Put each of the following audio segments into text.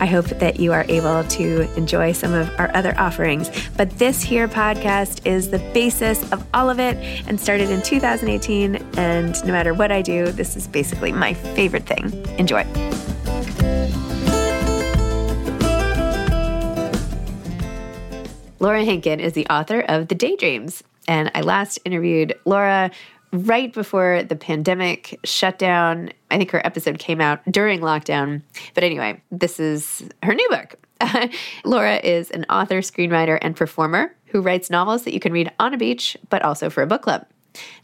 I hope that you are able to enjoy some of our other offerings. But this here podcast is the basis of all of it and started in 2018. And no matter what I do, this is basically my favorite thing. Enjoy. Laura Hankin is the author of The Daydreams. And I last interviewed Laura right before the pandemic shutdown. I think her episode came out during lockdown. But anyway, this is her new book. Laura is an author, screenwriter, and performer who writes novels that you can read on a beach, but also for a book club.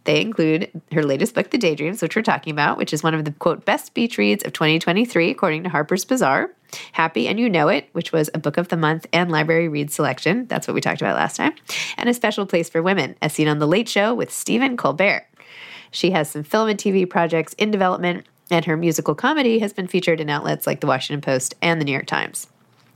They include her latest book, The Daydreams, which we're talking about, which is one of the quote best beach reads of 2023, according to Harper's Bazaar. Happy and You Know It, which was a book of the month and library read selection. That's what we talked about last time. And A Special Place for Women, as seen on The Late Show with Stephen Colbert. She has some film and TV projects in development, and her musical comedy has been featured in outlets like the Washington Post and the New York Times.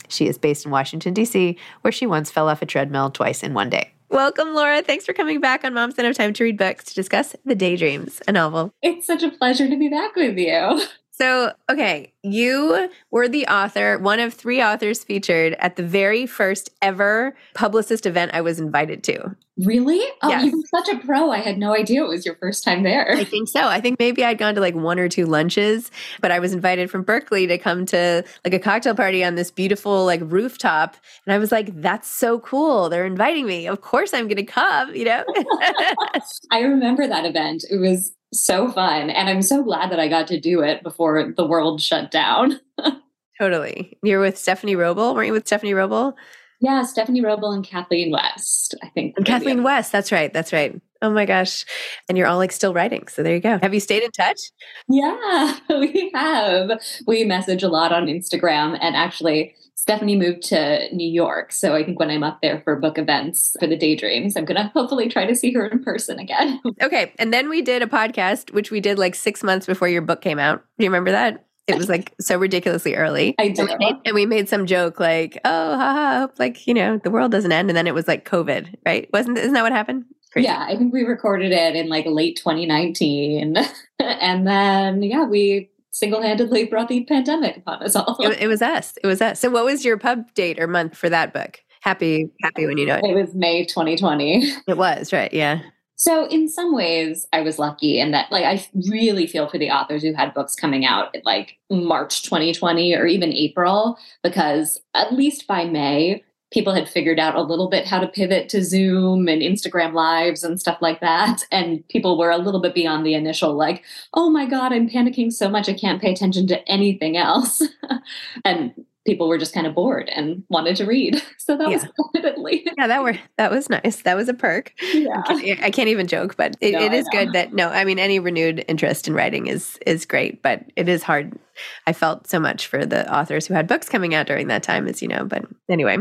She is based in Washington, D.C., where she once fell off a treadmill twice in one day. Welcome, Laura. Thanks for coming back on Moms Don't Have Time to Read Books to discuss The Daydreams, a novel. It's such a pleasure to be back with you. So, okay, you were the author, one of three authors featured at the very first ever publicist event I was invited to. Really? Oh, Yes. you're such a pro. I had no idea it was your first time there. I think so. I think maybe I'd gone to like one or two lunches, but I was invited from Berkley to come to like a cocktail party on this beautiful like rooftop. And I was like, that's so cool. They're inviting me. Of course I'm going to come, you know? I remember that event. It was so fun. And I'm so glad that I got to do it before the world shut down. totally. You're with Stephanie Wrobel. Weren't you with Stephanie Wrobel? Yeah, Stephanie Wrobel and Kathleen West, I think. And Kathleen West. That's right. That's right. Oh my gosh. And you're all like still writing. So there you go. Have you stayed in touch? Yeah, we have. We message a lot on Instagram and actually Stephanie moved to New York. So I think when I'm up there for book events for the daydreams, I'm going to hopefully try to see her in person again. okay. And then we did a podcast, which we did like six months before your book came out. Do you remember that? It was like so ridiculously early. I do. And we, made, and we made some joke like, oh, haha, hope like, you know, the world doesn't end. And then it was like COVID, right? Wasn't, isn't that what happened? Crazy. Yeah, I think we recorded it in like late 2019. and then, yeah, we single-handedly brought the pandemic upon us all. It, it, was us. It was us. So what was your pub date or month for that book? Happy, happy when you know it. It was May 2020. It was, right. Yeah. So in some ways I was lucky in that like I really feel for the authors who had books coming out like March 2020 or even April because at least by May people had figured out a little bit how to pivot to Zoom and Instagram lives and stuff like that. And people were a little bit beyond the initial, like, oh my God, I'm panicking so much I can't pay attention to anything else. and people were just kind of bored and wanted to read. So that yeah. was definitely yeah, that were that was nice. That was a perk. Yeah, I can't, I can't even joke, but it, no, it is good that no, I mean any renewed interest in writing is is great, but it is hard. I felt so much for the authors who had books coming out during that time, as you know. But anyway,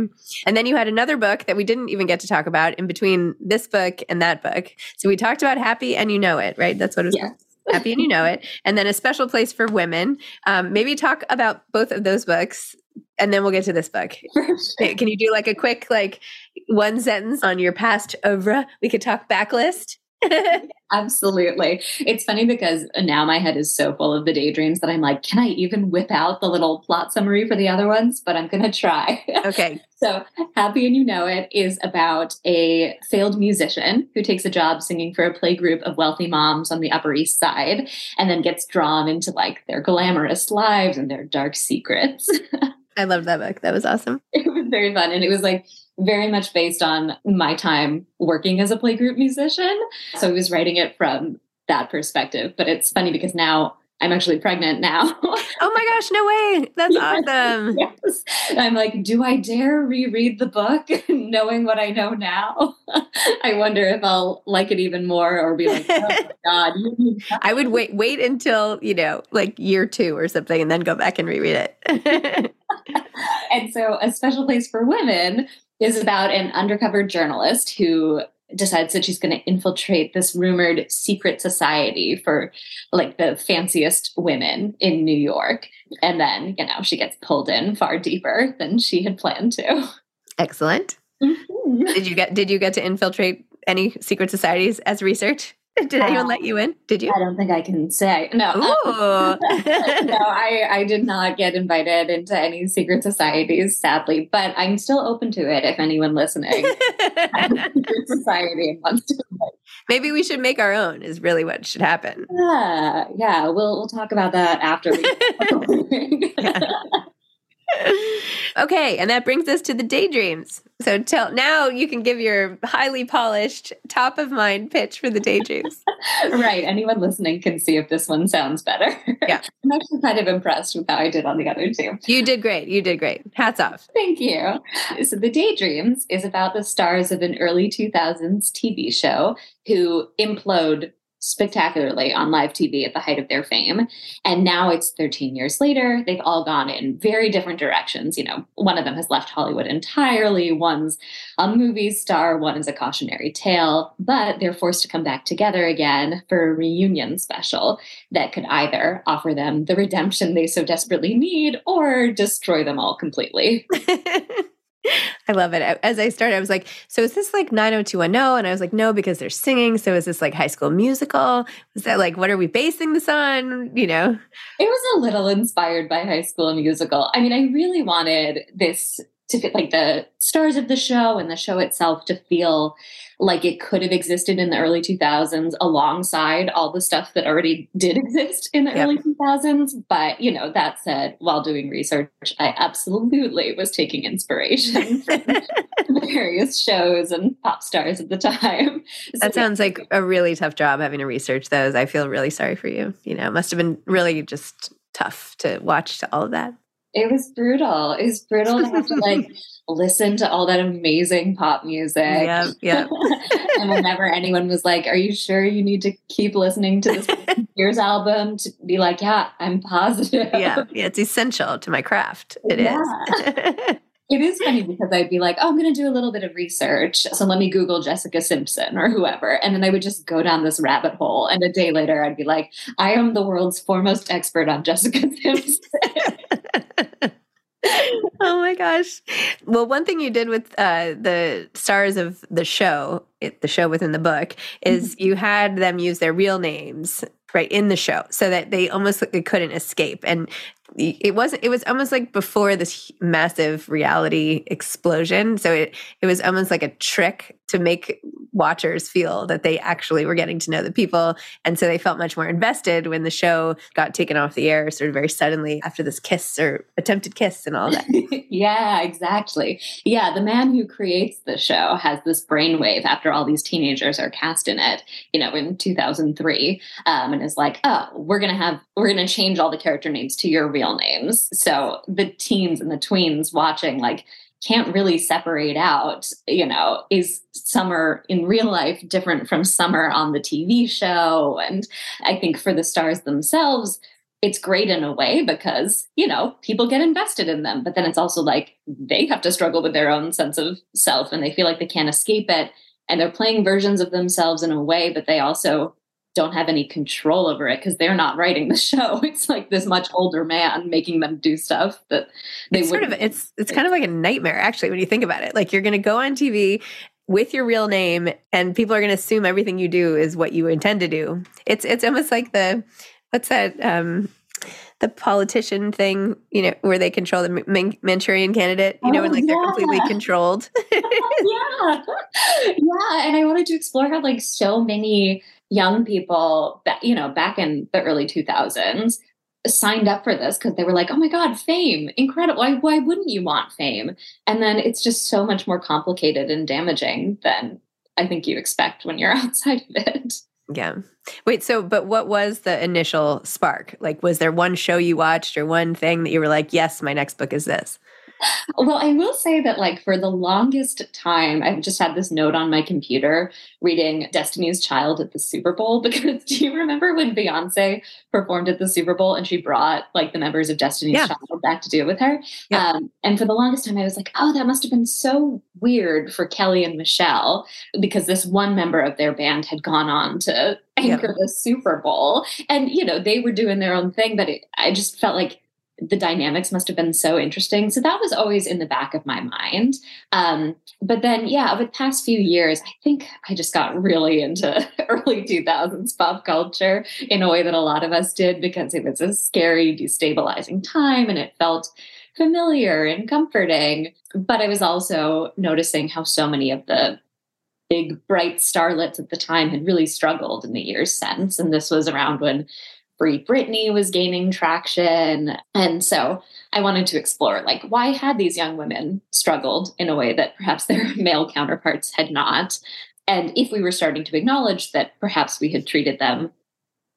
and then you had another book that we didn't even get to talk about in between this book and that book. So we talked about Happy and You Know It, right? That's what it was. Yeah. Happy and You Know It. And then A Special Place for Women. Um, maybe talk about both of those books and then we'll get to this book. Can you do like a quick, like one sentence on your past oeuvre? We could talk backlist. Absolutely. It's funny because now my head is so full of the daydreams that I'm like, can I even whip out the little plot summary for the other ones? But I'm going to try. Okay. so, Happy and You Know It is about a failed musician who takes a job singing for a play group of wealthy moms on the Upper East Side and then gets drawn into like their glamorous lives and their dark secrets. I loved that book. That was awesome. It was very fun. And it was like very much based on my time working as a playgroup musician. So I was writing it from that perspective. But it's funny because now I'm actually pregnant now. oh my gosh, no way. That's yes, awesome. Yes. I'm like, do I dare reread the book knowing what I know now? I wonder if I'll like it even more or be like, oh my God. I would wait wait until, you know, like year two or something and then go back and reread it. and so a special place for women is about an undercover journalist who decides that she's going to infiltrate this rumored secret society for like the fanciest women in New York. And then, you know, she gets pulled in far deeper than she had planned to. Excellent. Mm-hmm. Did you get did you get to infiltrate any secret societies as research? Did anyone uh, let you in? Did you? I don't think I can say. No. no, I, I did not get invited into any secret societies, sadly, but I'm still open to it if anyone listening secret society wants to Maybe we should make our own is really what should happen. Yeah, yeah. We'll we'll talk about that after we okay, and that brings us to the daydreams. So tell now you can give your highly polished, top of mind pitch for the daydreams. right. Anyone listening can see if this one sounds better. Yeah. I'm actually kind of impressed with how I did on the other two. You did great. You did great. Hats off. Thank you. So the daydreams is about the stars of an early 2000s TV show who implode spectacularly on live TV at the height of their fame. And now it's 13 years later. They've all gone in very different directions. You know, one of them has left Hollywood entirely, one's a movie star, one is a cautionary tale, but they're forced to come back together again for a reunion special that could either offer them the redemption they so desperately need or destroy them all completely. I love it. As I started, I was like, so is this like 90210? And I was like, no, because they're singing. So is this like high school musical? Is that like, what are we basing this on? You know? It was a little inspired by high school musical. I mean, I really wanted this to fit like the stars of the show and the show itself to feel like it could have existed in the early 2000s alongside all the stuff that already did exist in the yep. early 2000s but you know that said while doing research i absolutely was taking inspiration from various shows and pop stars at the time. So, that sounds like a really tough job having to research those. I feel really sorry for you. You know it must have been really just tough to watch all of that It was brutal. It was brutal to have to like listen to all that amazing pop music. Yeah, yeah. and whenever anyone was like, "Are you sure you need to keep listening to this year's album?" to be like, "Yeah, I'm positive." Yeah, yeah. It's essential to my craft. It Yeah. is. It is funny because I'd be like, oh, I'm going to do a little bit of research. So let me Google Jessica Simpson or whoever. And then I would just go down this rabbit hole. And a day later, I'd be like, I am the world's foremost expert on Jessica Simpson. My gosh. Well, one thing you did with uh, the stars of the show, it, the show within the book, is you had them use their real names right in the show so that they almost they couldn't escape and it wasn't it was almost like before this massive reality explosion. So it it was almost like a trick to make watchers feel that they actually were getting to know the people. And so they felt much more invested when the show got taken off the air sort of very suddenly after this kiss or attempted kiss and all that. Yeah, exactly. Yeah, the man who creates the show has this brainwave after all these teenagers are cast in it, you know, in 2003, um, and is like, oh, we're to have, we're to change all the character names to your real names. So the teens and the tweens watching, like, can't really separate out, you know, is Summer in real life different from Summer on the TV show? And I think for the stars themselves, it's great in a way because, you know, people get invested in them. But then it's also like they have to struggle with their own sense of self and they feel like they can't escape it. And they're playing versions of themselves in a way, but they also don't have any control over it because they're not writing the show. It's like this much older man making them do stuff that they it's sort of it's it's kind of like a nightmare actually when you think about it like you're going to go on tv with your real name and people are going to assume everything you do is what you intend to do it's it's almost like the what's that um the politician thing you know where they control the Man- manchurian candidate you know Oh, when like they're completely controlled yeah. Yeah. And I wanted to explore how like so many young people that, you know, back in the early 2000s signed up for this because they were like, oh my God, fame, incredible. Why, why wouldn't you want fame? And then it's just so much more complicated and damaging than I think you expect when you're outside of it. yeah wait so but what was the initial spark like was there one show you watched or one thing that you were like yes my next book is this Well, I will say that, like, for the longest time, I've just had this note on my computer reading Destiny's Child at the Super Bowl. Because do you remember when Beyonce performed at the Super Bowl and she brought, like, the members of Destiny's Yeah. Child back to do it with her? Yeah. Um, and for the longest time, I was like, oh, that must have been so weird for Kelly and Michelle because this one member of their band had gone on to Yeah. anchor the Super Bowl. And, you know, they were doing their own thing, but it, I just felt like the dynamics must have been so interesting. So that was always in the back of my mind. Um, but then, yeah, over the past few years, I think I just got really into early 2000s pop culture in a way that a lot of us did because it was a scary, destabilizing time and it felt familiar and comforting. But I was also noticing how so many of the big, bright starlets at the time had really struggled in the years since. And this was around when Free Britney was gaining traction. And so I wanted to explore like why had these young women struggled in a way that perhaps their male counterparts had not? And if we were starting to acknowledge that perhaps we had treated them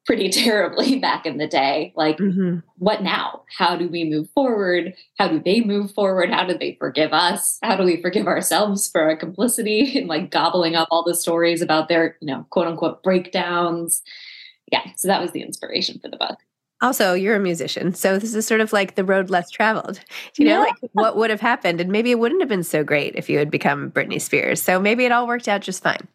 pretty terribly back in the day, like mm-hmm. what now? How do we move forward? How do they move forward? How do they forgive us? How do we forgive ourselves for our complicity in like gobbling up all the stories about their, you know, quote unquote breakdowns? Yeah, so that was the inspiration for the book. Also, you're a musician, so this is sort of like the road less traveled. You know, Yeah. like what would have happened, and maybe it wouldn't have been so great if you had become Britney Spears. So maybe it all worked out just fine.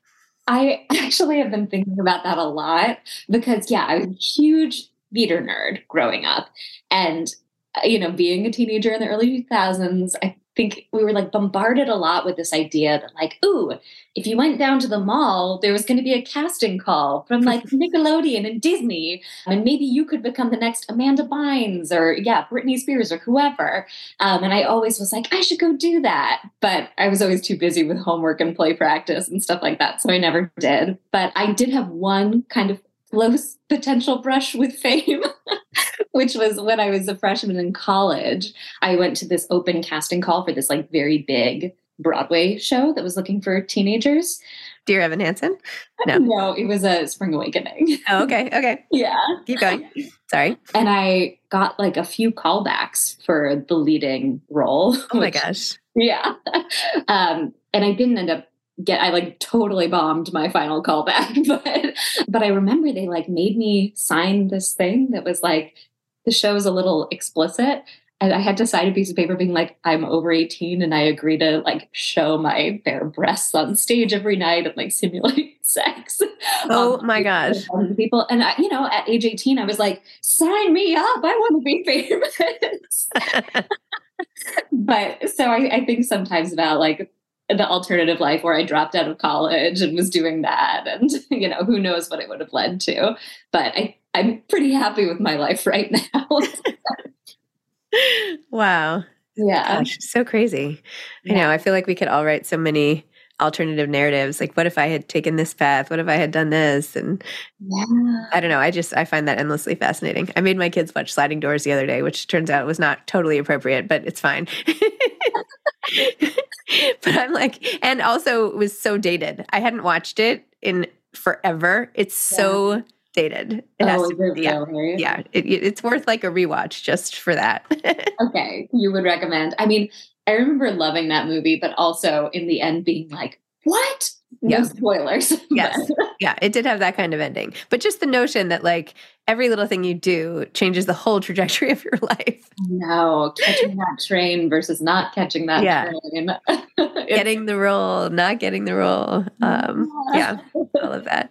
I actually have been thinking about that a lot because, yeah, I was a huge theater nerd growing up. And, uh, you know, being a teenager in the early 2000s, I think we were like bombarded a lot with this idea that, like, ooh, if you went down to the mall, there was going to be a casting call from like Nickelodeon and Disney. And maybe you could become the next Amanda Bynes or, yeah, Britney Spears or whoever. Um, and I always was like, I should go do that. But I was always too busy with homework and play practice and stuff like that. So I never did. But I did have one kind of close potential brush with fame, which was when I was a freshman in college. I went to this open casting call for this like very big Broadway show that was looking for teenagers Dear Evan Hansen? No. No, it was a Spring Awakening. Oh, okay. Okay. yeah. Keep going. Sorry. And I got like a few callbacks for the leading role. Oh my which- gosh. Yeah. Um, and I didn't end up get I like totally bombed my final callback, but but I remember they like made me sign this thing that was like the show is a little explicit. And I had to sign a piece of paper being like, I'm over 18 and I agree to like show my bare breasts on stage every night and like simulate sex. Oh Um, my gosh. People and I, you know, at age 18, I was like, sign me up. I want to be famous. but so I, I think sometimes about like the alternative life where I dropped out of college and was doing that. And, you know, who knows what it would have led to. But I, I'm pretty happy with my life right now. wow. yeah. Gosh, so crazy. I know. I feel like we could all write so many alternative narratives. Like, what if I had taken this path? What if I had done this? And Yeah. I don't know. I just I find that endlessly fascinating. I made my kids watch Sliding Doors the other day, which turns out was not totally appropriate, but it's fine. but I'm like, and also it was so dated. I hadn't watched it in forever. It's so dated. It has Oh, to, it yeah, yeah. It- it's worth like a rewatch just for that. Okay. You would recommend. I mean, I remember loving that movie, but also in the end being like, what? No Yeah. spoilers. Yes. yeah, it did have that kind of ending. But just the notion that like every little thing you do changes the whole trajectory of your life. no, catching that train versus not catching that Yeah. train. Getting the role, not getting the role. Um, yeah, all of that.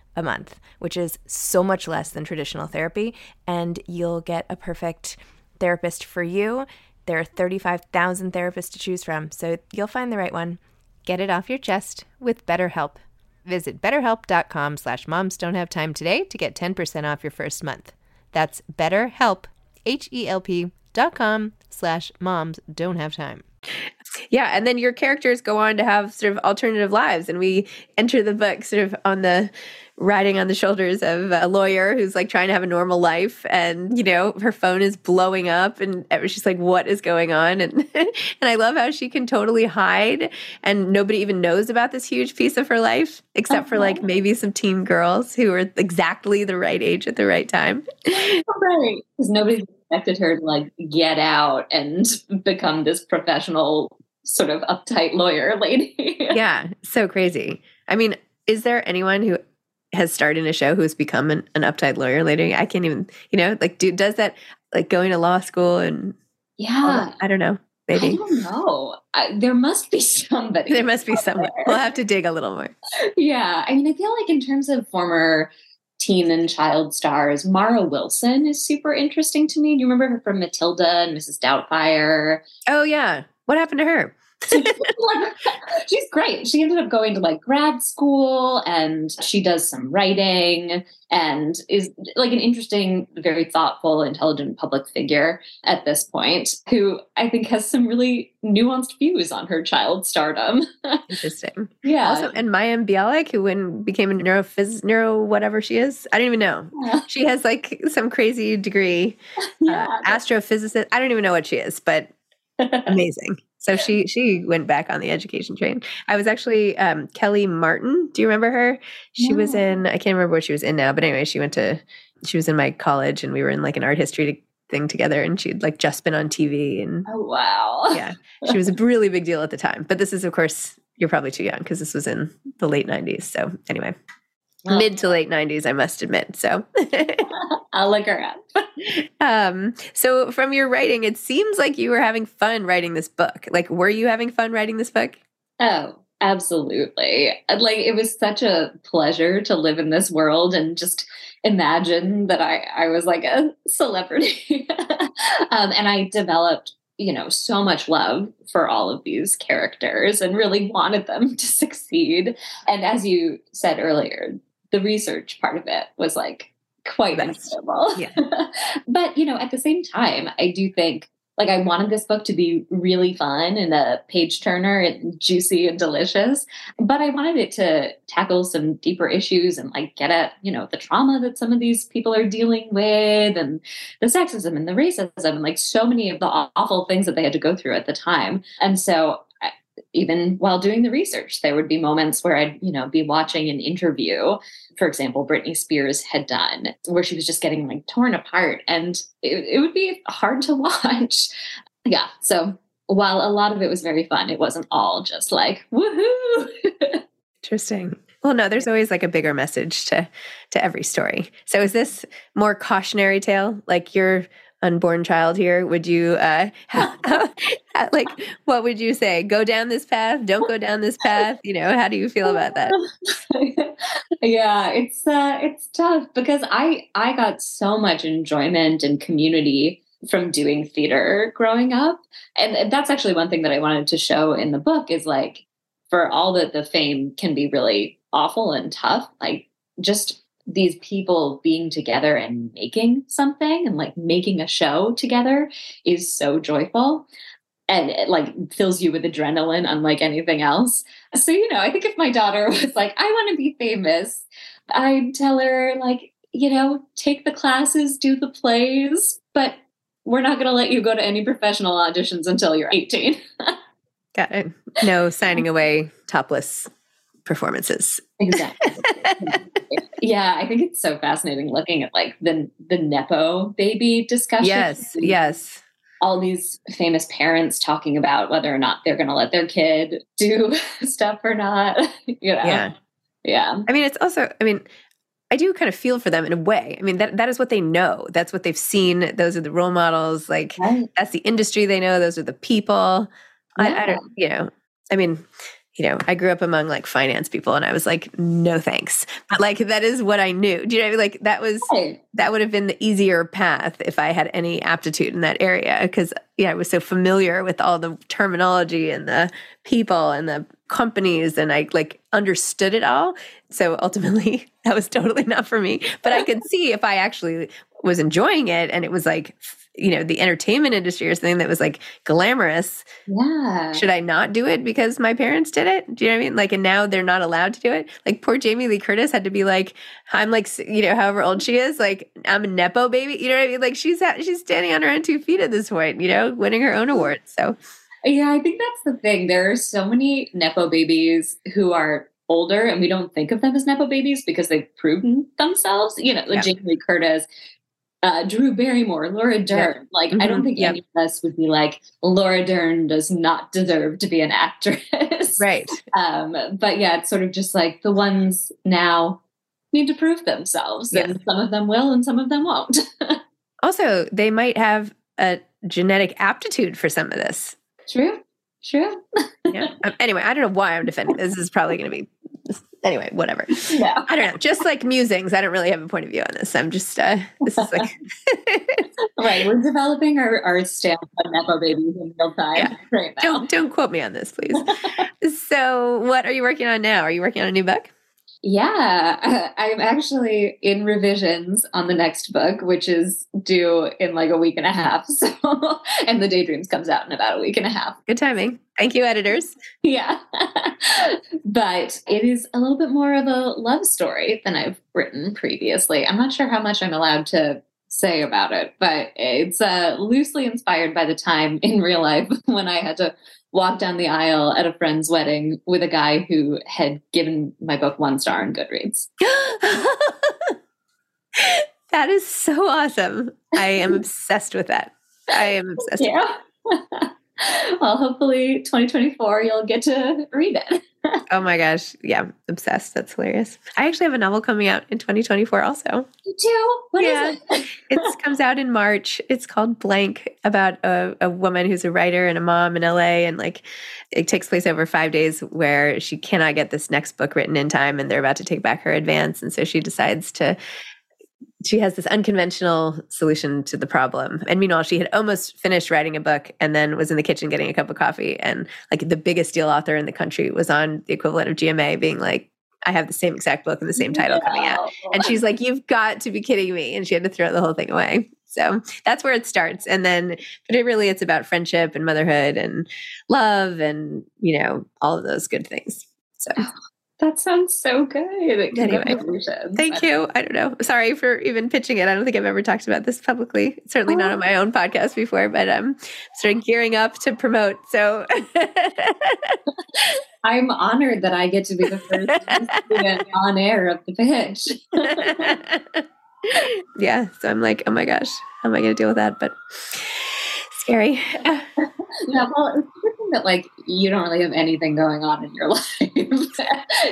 a month, which is so much less than traditional therapy. And you'll get a perfect therapist for you. There are 35,000 therapists to choose from, so you'll find the right one. Get it off your chest with BetterHelp. Visit betterhelp.com slash moms don't have time today to get 10% off your first month. That's betterhelp, H-E-L-P dot com slash moms don't have time. Yeah, and then your characters go on to have sort of alternative lives, and we enter the book sort of on the riding on the shoulders of a lawyer who's like trying to have a normal life, and you know her phone is blowing up, and she's like, "What is going on?" And and I love how she can totally hide, and nobody even knows about this huge piece of her life, except for like uh-huh. maybe some teen girls who are exactly the right age at the right time. right. Because nobody expected her to like get out and become this professional sort of uptight lawyer lady. yeah, so crazy. I mean, is there anyone who has starred in a show who's become an, an uptight lawyer later? I can't even, you know, like, do does that like going to law school and Yeah. I don't know. I Maybe. don't know. I, there must be somebody. There must be someone. there. We'll have to dig a little more. yeah. I mean, I feel like in terms of former teen and child stars, Mara Wilson is super interesting to me. Do you remember her from Matilda and Mrs. Doubtfire? Oh yeah. What happened to her? like, she's great. She ended up going to like grad school and she does some writing and is like an interesting, very thoughtful, intelligent public figure at this point who I think has some really nuanced views on her child stardom. Interesting. yeah. Also, and Mayim Bialik, who when became a neurophys neuro whatever she is, I don't even know. yeah. She has like some crazy degree, Yeah. uh, astrophysicist. I don't even know what she is, but amazing. So she she went back on the education train. I was actually um, Kelly Martin. Do you remember her? She was in I can't remember what she was in now, but anyway, she went to she was in my college, and we were in like an art history thing together, and she'd like just been on TV, and oh, wow. yeah, she was a really big deal at the time. But this is, of course, you're probably too young because this was in the late '90s. So anyway, Well, mid to late '90s, I must admit. So. I'll look her up. Um, so from your writing, it seems like you were having fun writing this book. Like, were you having fun writing this book? Oh, absolutely. Like it was such a pleasure to live in this world and just imagine that I, I was like a celebrity. um, and I developed, you know, so much love for all of these characters and really wanted them to succeed. And as you said earlier, the research part of it was like quite incredible. Yeah. but you know, at the same time, I do think like I wanted this book to be really fun and a page turner and juicy and delicious, but I wanted it to tackle some deeper issues and like get at, you know, the trauma that some of these people are dealing with and the sexism and the racism and like so many of the awful things that they had to go through at the time. And so even while doing the research, there would be moments where I'd, you know, be watching an interview for example, Britney Spears had done, where she was just getting like torn apart, and it, it would be hard to watch. yeah. So while a lot of it was very fun, it wasn't all just like woohoo. Interesting. Well, no, there's always like a bigger message to to every story. So is this more cautionary tale? Like your unborn child here, would you uh like what would you say? Go down this path, don't go down this path, you know, how do you feel about that? yeah, it's uh it's tough because I I got so much enjoyment and community from doing theater growing up. And that's actually one thing that I wanted to show in the book is like for all that the fame can be really awful and tough, like just these people being together and making something and like making a show together is so joyful and it like fills you with adrenaline unlike anything else. So, you know, I think if my daughter was like, I want to be famous, I'd tell her, like, you know, take the classes, do the plays, but we're not going to let you go to any professional auditions until you're 18. Got it. No signing away topless performances. Exactly. yeah, I think it's so fascinating looking at like the the nepo baby discussion. Yes, yes. All these famous parents talking about whether or not they're going to let their kid do stuff or not. you know. Yeah. Yeah. I mean, it's also, I mean, I do kind of feel for them in a way. I mean, that that is what they know. That's what they've seen. Those are the role models. Like Right. that's the industry they know. Those are the people. I, I don't, you know, I mean, you know, I grew up among like finance people and I was like, no thanks. But like that is what I knew. Do you know what I mean? Like that was Right. that would have been the easier path if I had any aptitude in that area. Cause yeah, I was so familiar with all the terminology and the people and the companies and I like understood it all. So ultimately that was totally not for me. But I could see if I actually was enjoying it and it was like, you know, the entertainment industry or something that was like glamorous, Yeah. should I not do it because my parents did it? Do you know what I mean? Like, and now they're not allowed to do it. Like, poor Jamie Lee Curtis had to be like, I'm like, you know, however old she is, like, I'm a nepo baby. You know what I mean? Like, she's she's standing on her own two feet at this point. You know, winning her own award. So Yeah, I think that's the thing. There are so many Nepo babies who are older and we don't think of them as Nepo babies because they've proven themselves. You know, like Yeah. Jamie Lee Curtis, uh, Drew Barrymore, Laura Dern. Like, I don't Mhm, think yeah. any of us would be like, Laura Dern does not deserve to be an actress. right, Um, but yeah, it's sort of just like the ones now need to prove themselves. Yeah. And some of them will and some of them won't. also they might have a genetic aptitude for some of this. True. True. yeah. Um, anyway, I don't know why I'm defending this. This is probably going to be anyway, whatever. Yeah. I don't know. Just like musings, I don't really have a point of view on this. I'm just uh this is like right. We're developing our, our stamp on Nepo babies in real time Yeah. right now. don't don't quote me on this, please. so, what are you working on now? Are you working on a new book? Yeah, I'm actually in revisions on the next book, which is due in like a week and a half. So, and the Daydreams comes out in about a week and a half. Good timing. Thank you, editors. Yeah. but it is a little bit more of a love story than I've written previously. I'm not sure how much I'm allowed to say about it, but it's uh, loosely inspired by the time in real life when I had to walk down the aisle at a friend's wedding with a guy who had given my book one star in Goodreads. that is so awesome. I am obsessed with that. I am obsessed. with Yeah. well, hopefully 2024 you'll get to read it. Oh my gosh. Yeah, obsessed. That's hilarious. I actually have a novel coming out in 2024 also. You too? What is Yeah. it? It comes out in March. It's called Blank about a, a woman who's a writer and a mom in LA. And like it takes place over five days where she cannot get this next book written in time and they're about to take back her advance. And so she decides to she has this unconventional solution to the problem. And meanwhile, she had almost finished writing a book and then was in the kitchen getting a cup of coffee. And like the biggest deal author in the country was on the equivalent of GMA being like, I have the same exact book and the same title coming out. And she's like, You've got to be kidding me. And she had to throw the whole thing away. So that's where it starts. And then, but it really, it's about friendship and motherhood and love and, you know, all of those good things. So oh, That sounds so good. Anyway, thank you. I don't know. Sorry for even pitching it. I don't think I've ever talked about this publicly. Certainly not oh. on my own podcast before, but I'm sort of gearing up to promote. So I'm honored that I get to be the first on air of the pitch. yeah. So I'm like, oh my gosh, how am I going to deal with that? But scary. yeah, well, it's good thing that like you don't really have anything going on in your life,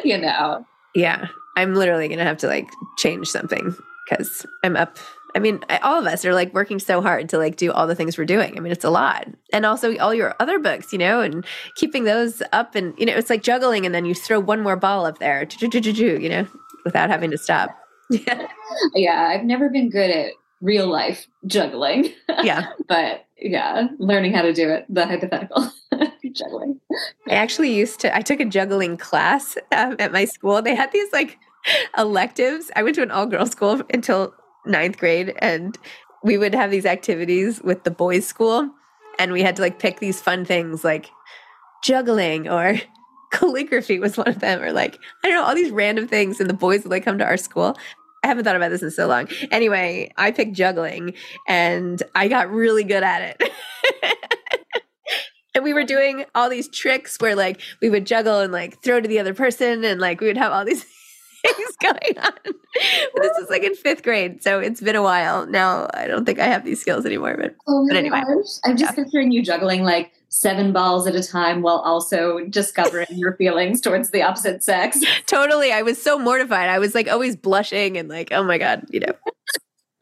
you know. Yeah, I'm literally going to have to like change something because I'm up. I mean, I- all of us are like working so hard to like do all the things we're doing. I mean, it's a lot. And also all your other books, you know, and keeping those up and, you know, it's like juggling and then you throw one more ball up there, you know, without having to stop. Yeah. Yeah, I've never been good at real life juggling, Yeah. but yeah, learning how to do it, the hypothetical juggling. I actually used to, I took a juggling class um, at my school. They had these like electives. I went to an all girls school until ninth grade, and we would have these activities with the boys' school. And we had to like pick these fun things like juggling or calligraphy was one of them, or like, I don't know, all these random things. And the boys would like come to our school. I haven't thought about this in so long. Anyway, I picked juggling and I got really good at it. and we were doing all these tricks where like we would juggle and like throw to the other person and like we would have all these things going on. But this was like in fifth grade, so it's been a while. Now I don't think I have these skills anymore, but Oh But anyway, gosh. I'm just picturing you juggling like seven balls at a time while also discovering your feelings towards the opposite sex. totally I was so mortified. I was like always blushing and like, oh my God, you know.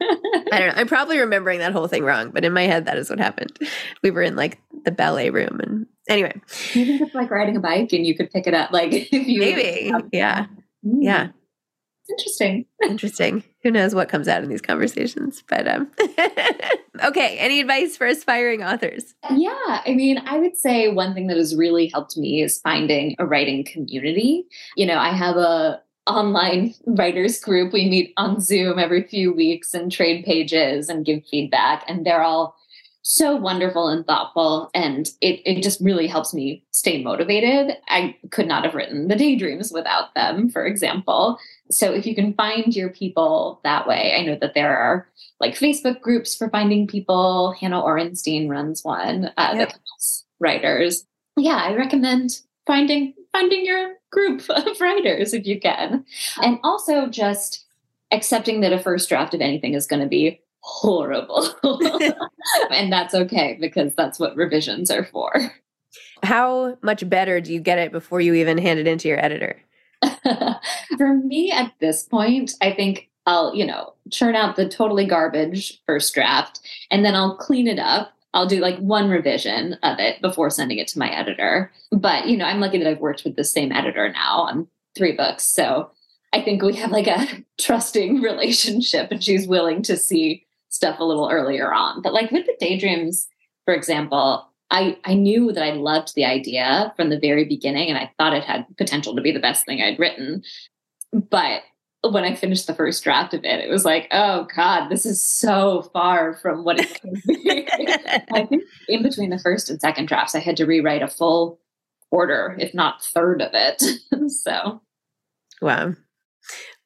I don't know. I'm probably remembering that whole thing wrong, but in my head that is what happened. We were in like the ballet room and anyway, you think it's like riding a bike and you could pick it up? Like if you maybe. Yeah. Mm, Yeah. Interesting. Interesting. Who knows what comes out in these conversations? But um okay, any advice for aspiring authors? Yeah, I mean, I would say one thing that has really helped me is finding a writing community. You know, I have a online writers group. We meet on Zoom every few weeks and trade pages and give feedback and they're all so wonderful and thoughtful and it it just really helps me stay motivated. I could not have written The Daydreams without them, for example. So if you can find your people that way, I know that there are like Facebook groups for finding people. Hannah Orenstein runs one uh, Yep. that helps writers. Yeah, I recommend finding finding your group of writers if you can, and also just accepting that a first draft of anything is going to be horrible, and that's okay because that's what revisions are for. How much better do you get it before you even hand it into your editor? For me at this point, I think I'll, you know, churn out the totally garbage first draft and then I'll clean it up I'll do like one revision of it before sending it to my editor. But, you know, I'm lucky that I've worked with the same editor now on three books. So I think we have like a trusting relationship and she's willing to see stuff a little earlier on. But like with the daydreams, for example, I, I knew that I loved the idea from the very beginning and I thought it had potential to be the best thing I'd written. But when I finished the first draft of it, it was like, oh God, this is so far from what it could be. I think in between the first and second drafts, I had to rewrite a full quarter, if not third of it. so, wow.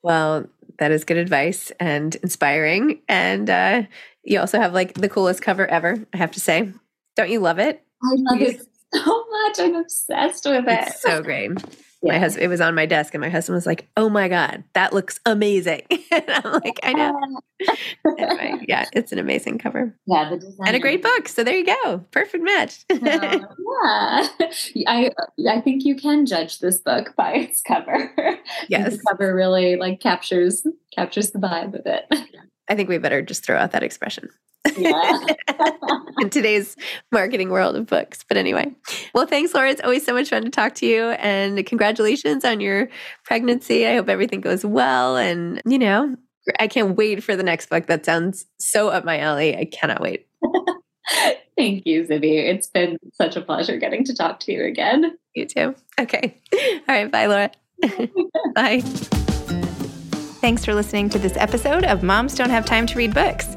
Well, that is good advice and inspiring. And uh, you also have like the coolest cover ever, I have to say. Don't you love it? I love it so much. I'm obsessed with it. It's so great. Yeah. My husband, it was on my desk, and my husband was like, "Oh my god, that looks amazing!" and I'm like, "I know." anyway, yeah, it's an amazing cover. Yeah, the design and a great book. So there you go, perfect match. uh, yeah, I I think you can judge this book by its cover. Yes, the cover really like captures captures the vibe of it. I think we better just throw out that expression. Yeah. in today's marketing world of books. But anyway, well, thanks, Laura. It's always so much fun to talk to you. And congratulations on your pregnancy. I hope everything goes well. And, you know, I can't wait for the next book. That sounds so up my alley. I cannot wait. Thank you, Zibby. It's been such a pleasure getting to talk to you again. You too. Okay. All right. Bye, Laura. bye. Thanks for listening to this episode of Moms Don't Have Time to Read Books.